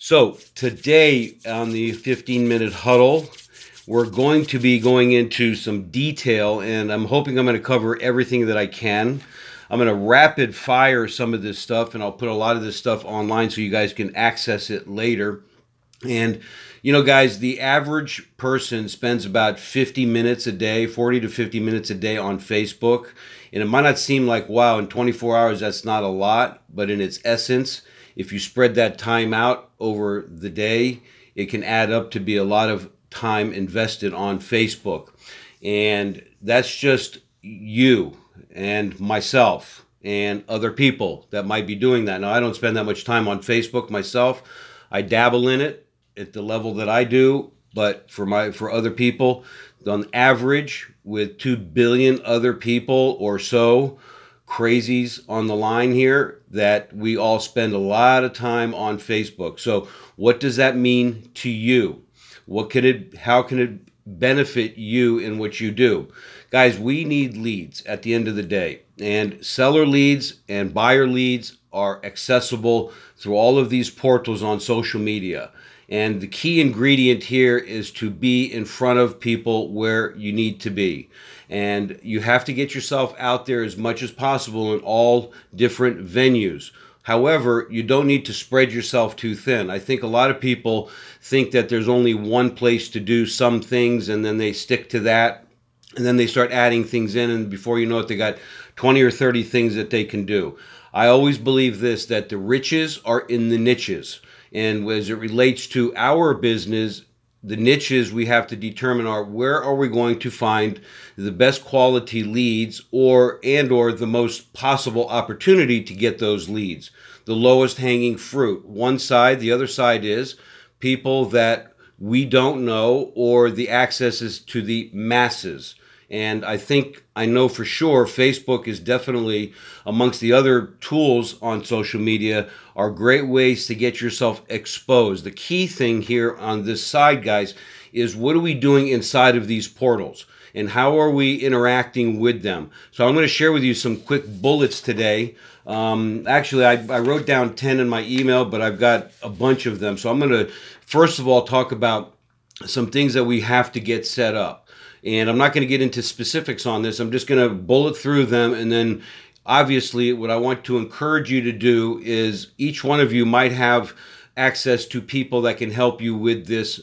So, today on the 15 minute huddle, we're going to be going into some detail, and I'm hoping I'm going to cover everything that I can. I'm going to rapid fire some of this stuff, and I'll put a lot of this stuff online so you guys can access it later. And, you know, guys, the average person spends about 50 minutes a day, 40 to 50 minutes a day on Facebook. And it might not seem like, wow, in 24 hours, that's not a lot. But in its essence, if you spread that time out over the day, it can add up to be a lot of time invested on Facebook. And that's just you and myself and other people that might be doing that. Now, I don't spend that much time on Facebook myself. I dabble in it at the level that I do, but for my for other people, on average, with two billion other people or so, crazies on the line here, that we all spend a lot of time on Facebook. So, what does that mean to you? What can it? How can it benefit you in what you do? Guys, we need leads at the end of the day, and seller leads and buyer leads are accessible through all of these portals on social media. And the key ingredient here is to be in front of people where you need to be. And you have to get yourself out there as much as possible in all different venues. However, you don't need to spread yourself too thin. I think a lot of people think that there's only one place to do some things and then they stick to that and then they start adding things in and before you know it they got 20 or 30 things that they can do. I always believe this that the riches are in the niches. And as it relates to our business, the niches we have to determine are where are we going to find the best quality leads or and or the most possible opportunity to get those leads. The lowest hanging fruit. One side the other side is people that we don't know or the access is to the masses and I think I know for sure Facebook is definitely amongst the other tools on social media are great ways to get yourself exposed. The key thing here on this side, guys, is what are we doing inside of these portals? And how are we interacting with them? So, I'm going to share with you some quick bullets today. Um, actually, I, I wrote down 10 in my email, but I've got a bunch of them. So, I'm going to first of all talk about some things that we have to get set up. And I'm not going to get into specifics on this. I'm just going to bullet through them. And then, obviously, what I want to encourage you to do is each one of you might have access to people that can help you with this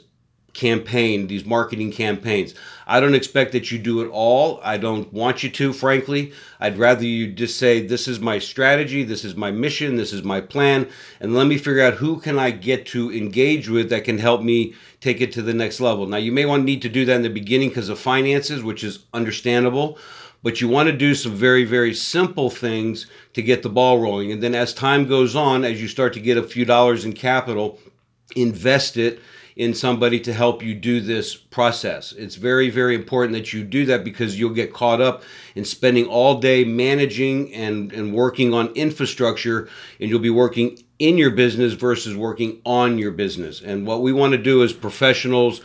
campaign, these marketing campaigns. I don't expect that you do it all. I don't want you to, frankly. I'd rather you just say, this is my strategy, this is my mission, this is my plan, and let me figure out who can I get to engage with that can help me take it to the next level. Now, you may want to need to do that in the beginning because of finances, which is understandable but you want to do some very, very simple things to get the ball rolling. And then as time goes on, as you start to get a few dollars in capital, invest it in somebody to help you do this process. It's very, very important that you do that because you'll get caught up in spending all day managing and, and working on infrastructure, and you'll be working in your business versus working on your business. And what we want to do as professionals,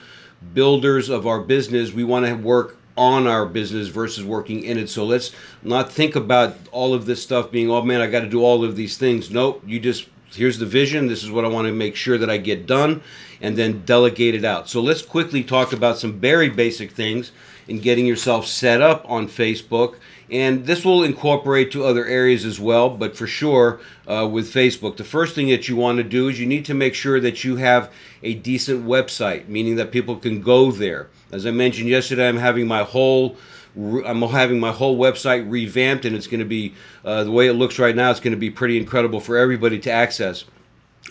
builders of our business, we want to work on our business versus working in it. So let's not think about all of this stuff being, oh man, I got to do all of these things. Nope, you just here's the vision. This is what I want to make sure that I get done and then delegate it out. So let's quickly talk about some very basic things in getting yourself set up on Facebook. And this will incorporate to other areas as well, but for sure uh, with Facebook. The first thing that you want to do is you need to make sure that you have a decent website, meaning that people can go there. As I mentioned yesterday, I'm having my whole I'm having my whole website revamped, and it's going to be uh, the way it looks right now. It's going to be pretty incredible for everybody to access.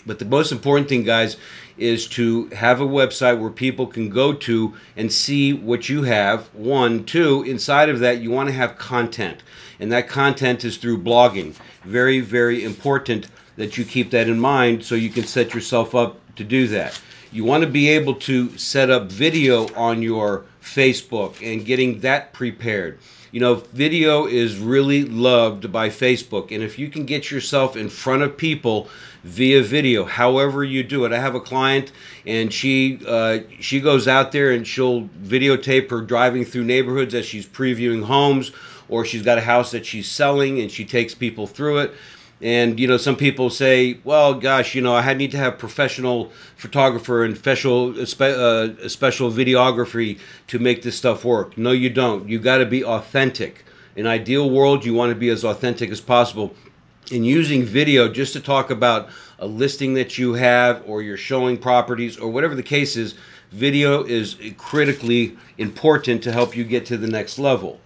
But the most important thing, guys, is to have a website where people can go to and see what you have. One, two, inside of that, you want to have content, and that content is through blogging. Very, very important that you keep that in mind so you can set yourself up to do that. You want to be able to set up video on your Facebook and getting that prepared. You know, video is really loved by Facebook, and if you can get yourself in front of people via video, however you do it. I have a client, and she uh, she goes out there and she'll videotape her driving through neighborhoods as she's previewing homes, or she's got a house that she's selling, and she takes people through it And you know, some people say, "Well, gosh, you know, I need to have professional photographer and special uh, special videography to make this stuff work." No, you don't. You got to be authentic. In ideal world, you want to be as authentic as possible. In using video just to talk about a listing that you have, or you're showing properties, or whatever the case is, video is critically important to help you get to the next level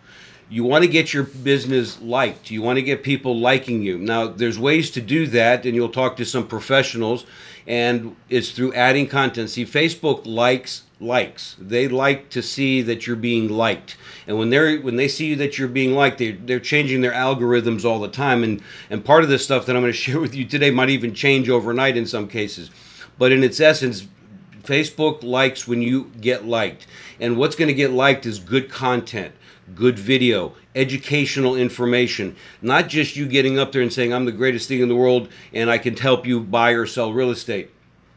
you want to get your business liked. You want to get people liking you. Now, there's ways to do that, and you'll talk to some professionals, and it's through adding content. See, Facebook likes likes. They like to see that you're being liked, and when they're when they see that you're being liked, they they're changing their algorithms all the time. And and part of this stuff that I'm going to share with you today might even change overnight in some cases, but in its essence. Facebook likes when you get liked. And what's going to get liked is good content good video, educational information, not just you getting up there and saying, I'm the greatest thing in the world and I can help you buy or sell real estate.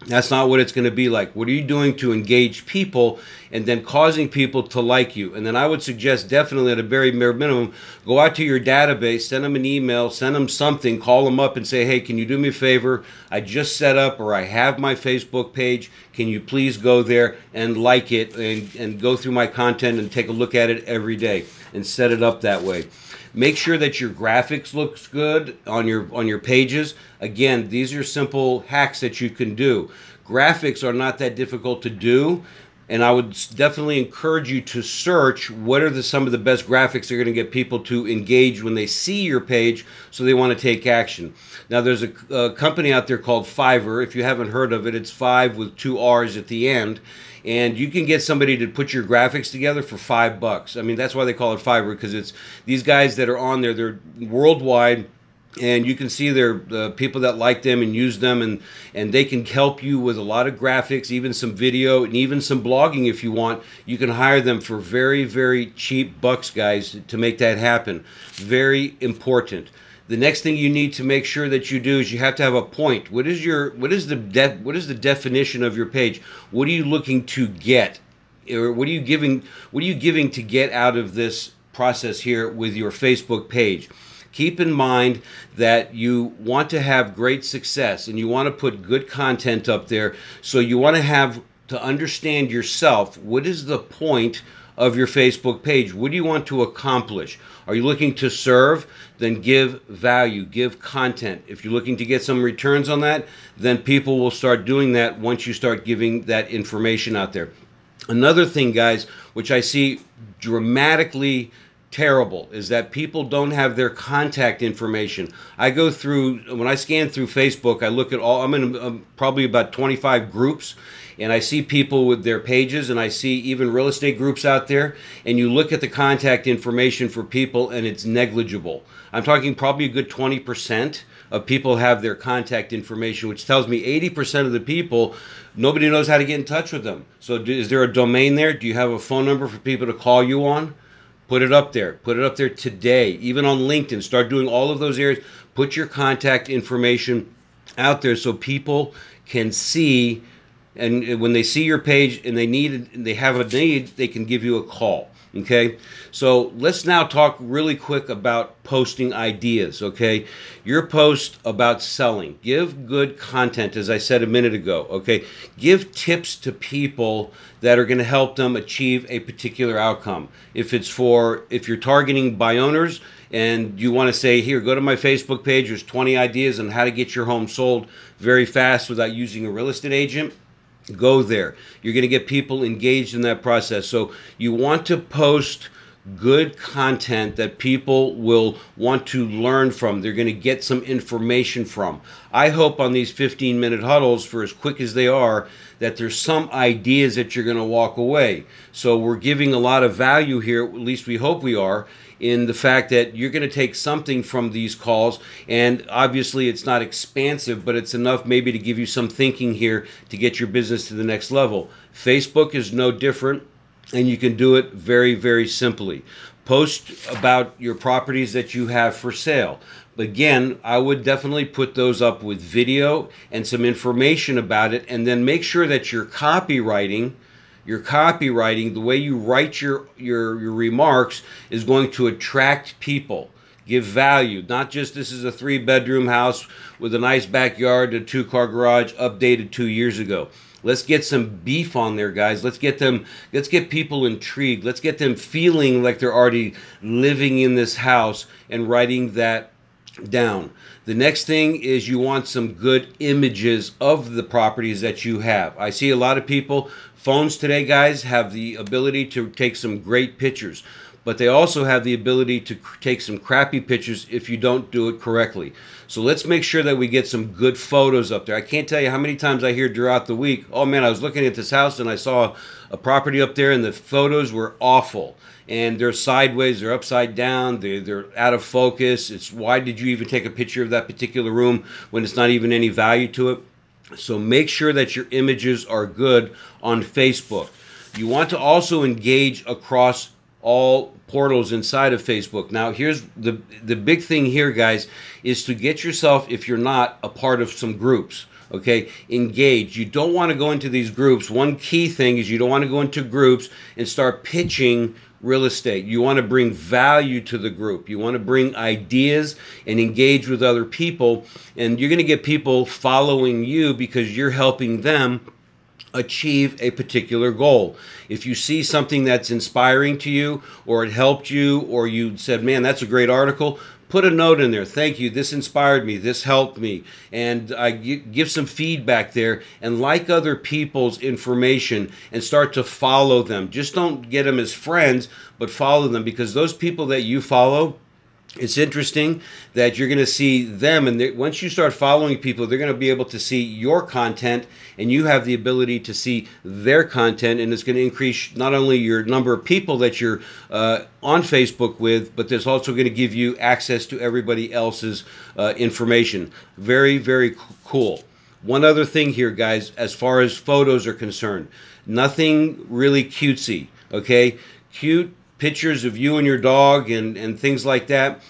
That's not what it's going to be like. What are you doing to engage people and then causing people to like you? And then I would suggest definitely at a very bare minimum, go out to your database, send them an email, send them something, call them up and say, hey, can you do me a favor? I just set up or I have my Facebook page. Can you please go there and like it and, and go through my content and take a look at it every day and set it up that way. Make sure that your graphics looks good on your on your pages. Again, these are simple hacks that you can do. Graphics are not that difficult to do and I would definitely encourage you to search what are the some of the best graphics that are going to get people to engage when they see your page so they want to take action. Now there's a, a, company out there called Fiverr. If you haven't heard of it, it's five with two R's at the end. And you can get somebody to put your graphics together for five bucks. I mean, that's why they call it Fiverr because it's these guys that are on there. They're worldwide and you can see their the people that like them and use them and and they can help you with a lot of graphics even some video and even some blogging if you want you can hire them for very very cheap bucks guys to make that happen very important the next thing you need to make sure that you do is you have to have a point. What is your what is the de- what is the definition of your page? What are you looking to get? Or what are you giving what are you giving to get out of this process here with your facebook page? Keep in mind that you want to have great success and you want to put good content up there. So you want to have to understand yourself what is the point of your Facebook page? What do you want to accomplish? Are you looking to serve? Then give value, give content. If you're looking to get some returns on that, then people will start doing that once you start giving that information out there. Another thing, guys, which I see dramatically terrible is that people don't have their contact information. I go through when I scan through Facebook, I look at all I'm in um, probably about 25 groups and I see people with their pages and I see even real estate groups out there and you look at the contact information for people and it's negligible. I'm talking probably a good 20% of people have their contact information which tells me 80% of the people nobody knows how to get in touch with them. So is there a domain there? Do you have a phone number for people to call you on? Put it up there. Put it up there today. Even on LinkedIn, start doing all of those areas. Put your contact information out there so people can see and when they see your page and they need they have a need, they can give you a call. Okay, so let's now talk really quick about posting ideas. Okay, your post about selling. Give good content, as I said a minute ago. Okay, give tips to people that are going to help them achieve a particular outcome. If it's for, if you're targeting by owners and you want to say, here, go to my Facebook page, there's 20 ideas on how to get your home sold very fast without using a real estate agent go there. You're going to get people engaged in that process. So you want to post good content that people will want to learn from. They're going to get some information from. I hope on these 15 minute huddles, for as quick as they are, that there's some ideas that you're going to walk away. So we're giving a lot of value here, at least we hope we are, in the fact that you're going to take something from these calls. And obviously, it's not expansive, but it's enough maybe to give you some thinking here to get your business to the next level. Facebook is no different and you can do it very, very simply. Post about your properties that you have for sale. Again, I would definitely put those up with video and some information about it, and then make sure that your copywriting, your copywriting, the way you write your, your, your remarks is going to attract people Give value, not just this is a three bedroom house with a nice backyard, a two car garage, updated two years ago. Let's get some beef on there, guys. Let's get them. Let's get people intrigued. Let's get them feeling like they're already living in this house and writing that down. The next thing is you want some good images of the properties that you have. I see a lot of people, phones today, guys, have the ability to take some great pictures, but they also have the ability to take some crappy pictures if you don't do it correctly. So let's make sure that we get some good photos up there. I can't tell you how many times I hear throughout the week, oh man, I was looking at this house and I saw a property up there and the photos were awful and they're sideways, they're upside down, they're, they're out of focus. It's why did you even take a picture of that particular room when it's not even any value to it? So make sure that your images are good on Facebook. You want to also engage across all portals inside of Facebook. Now, here's the the big thing here, guys, is to get yourself, if you're not, a part of some groups okay? Engage. You don't want to go into these groups. One key thing is you don't want to go into groups and start pitching real estate. You want to bring value to the group. You want to bring ideas and engage with other people and you're going to get people following you because you're helping them achieve a particular goal. If you see something that's inspiring to you, or it helped you, or you said, Man, that's a great article, put a note in there. Thank you. This inspired me. This helped me. And uh, I give some feedback there and like other people's information and start to follow them. Just don't get them as friends, but follow them because those people that you follow it's interesting that you're going to see them and they, once you start following people they're going to be able to see your content and you have the ability to see their content and it's going to increase not only your number of people that you're uh, on facebook with but there's also going to give you access to everybody else's uh, information. Very very cool. One other thing here guys as far as photos are concerned nothing really cutesy okay? Cute pictures of you and your dog and, and things like that.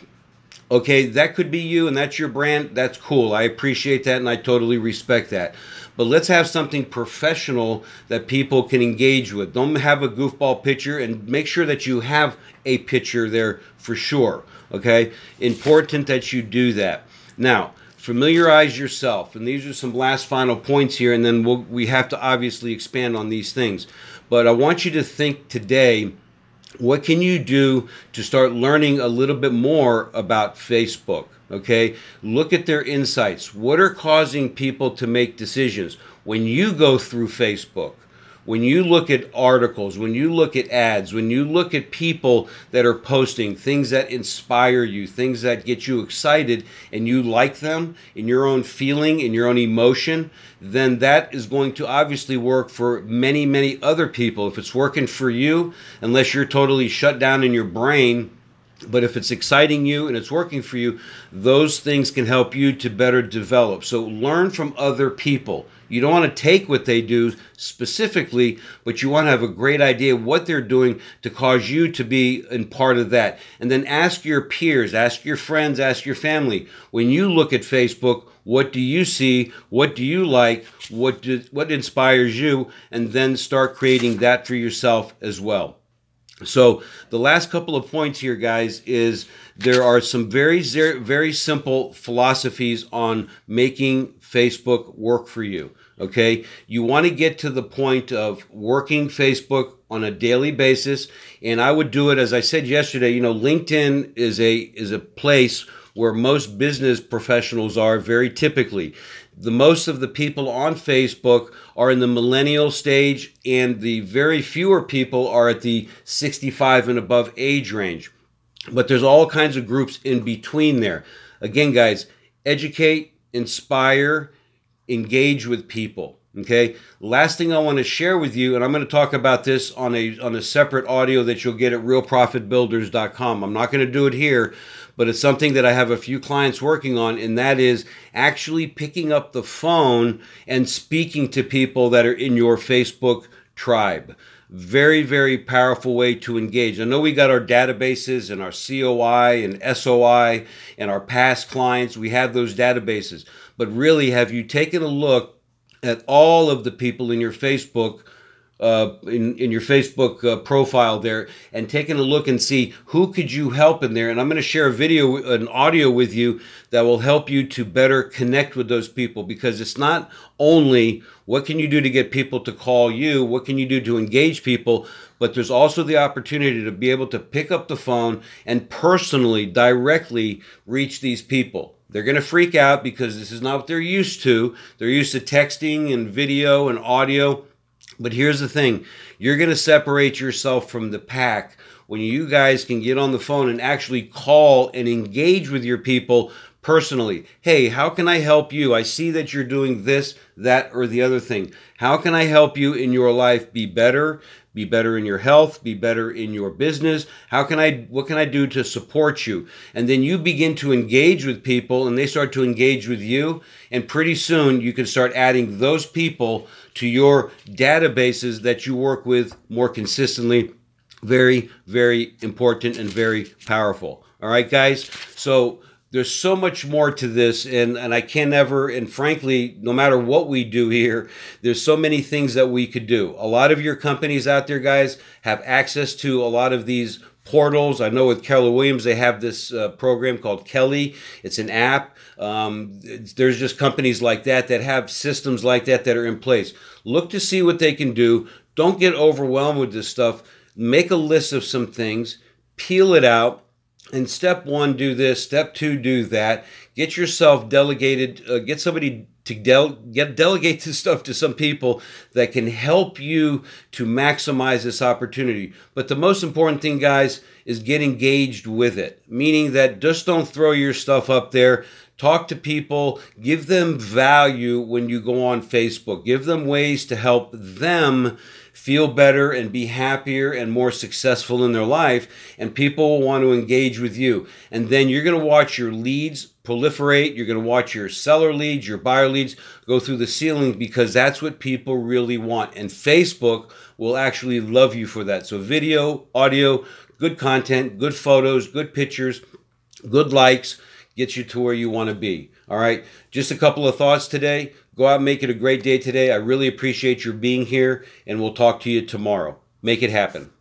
Okay, that could be you and that's your brand. That's cool. I appreciate that and I totally respect that. But let's have something professional that people can engage with. Don't have a goofball picture and make sure that you have a picture there for sure. Okay, important that you do that. Now, familiarize yourself, and these are some last final points here, and then we'll, we have to obviously expand on these things. But I want you to think today what can you do to start learning a little bit more about Facebook? Okay, look at their insights. What are causing people to make decisions when you go through Facebook? When you look at articles, when you look at ads, when you look at people that are posting things that inspire you, things that get you excited, and you like them in your own feeling, in your own emotion, then that is going to obviously work for many, many other people. If it's working for you, unless you're totally shut down in your brain, but if it's exciting you and it's working for you, those things can help you to better develop. So learn from other people. You don't want to take what they do specifically, but you want to have a great idea what they're doing to cause you to be in part of that. And then ask your peers, ask your friends, ask your family. When you look at Facebook, what do you see? What do you like? What do, what inspires you? And then start creating that for yourself as well. So the last couple of points here, guys, is there are some very very simple philosophies on making Facebook work for you. Okay, you want to get to the point of working Facebook on a daily basis, and I would do it as I said yesterday. You know, LinkedIn is a is a place where most business professionals are very typically the most of the people on Facebook are in the millennial stage, and the very fewer people are at the 65 and above age range. But there's all kinds of groups in between there. Again, guys, educate, inspire, engage with people. Okay. Last thing I want to share with you, and I'm going to talk about this on a on a separate audio that you'll get at realprofitbuilders.com. I'm not going to do it here, but it's something that I have a few clients working on, and that is actually picking up the phone and speaking to people that are in your Facebook tribe. Very, very powerful way to engage. I know we got our databases and our COI and SOI and our past clients. We have those databases. But really, have you taken a look at all of the people in your Facebook uh, in, in your Facebook uh, profile there and taking a look and see who could you help in there. And I'm going to share a video, an audio with you that will help you to better connect with those people because it's not only what can you do to get people to call you, what can you do to engage people, but there's also the opportunity to be able to pick up the phone and personally, directly reach these people. They're going to freak out because this is not what they're used to. They're used to texting and video and audio but here's the thing you're going to separate yourself from the pack when you guys can get on the phone and actually call and engage with your people personally. Hey, how can I help you? I see that you're doing this, that, or the other thing. How can I help you in your life be better? Be better in your health, be better in your business. How can I, what can I do to support you? And then you begin to engage with people and they start to engage with you. And pretty soon you can start adding those people to your databases that you work with more consistently. Very, very important and very powerful. All right, guys. So there's so much more to this and, and i can never and frankly no matter what we do here there's so many things that we could do. A lot of your companies out there guys have access to a lot of these portals. I know with keller williams they have this uh, program called Kelle. It's an app. Um, there's just companies like that that have systems like that that are in place. Look to see what they can do. Don't get overwhelmed with this stuff. Make a list of some things. Peel it out and step one, do this. Step two, do that. Get yourself delegated. Uh, get somebody to del- get delegate this stuff to some people that can help you to maximize this opportunity. But the most important thing, guys, is get engaged with it. Meaning that just don't throw your stuff up there. Talk to people. Give them value when you go on Facebook. Give them ways to help them feel better and be happier and more successful in their life. And people will want to engage with you. And then you're going to watch your leads proliferate. You're going to watch your seller leads, your buyer leads go through the ceiling because that's what people really want. And Facebook will actually love you for that. So, video, audio, good content, good photos, good pictures, good likes gets you to where you want to be. All right. Just a couple of thoughts today. Go out and make it a great day today. I really appreciate your being here, and we'll talk to you tomorrow. Make it happen.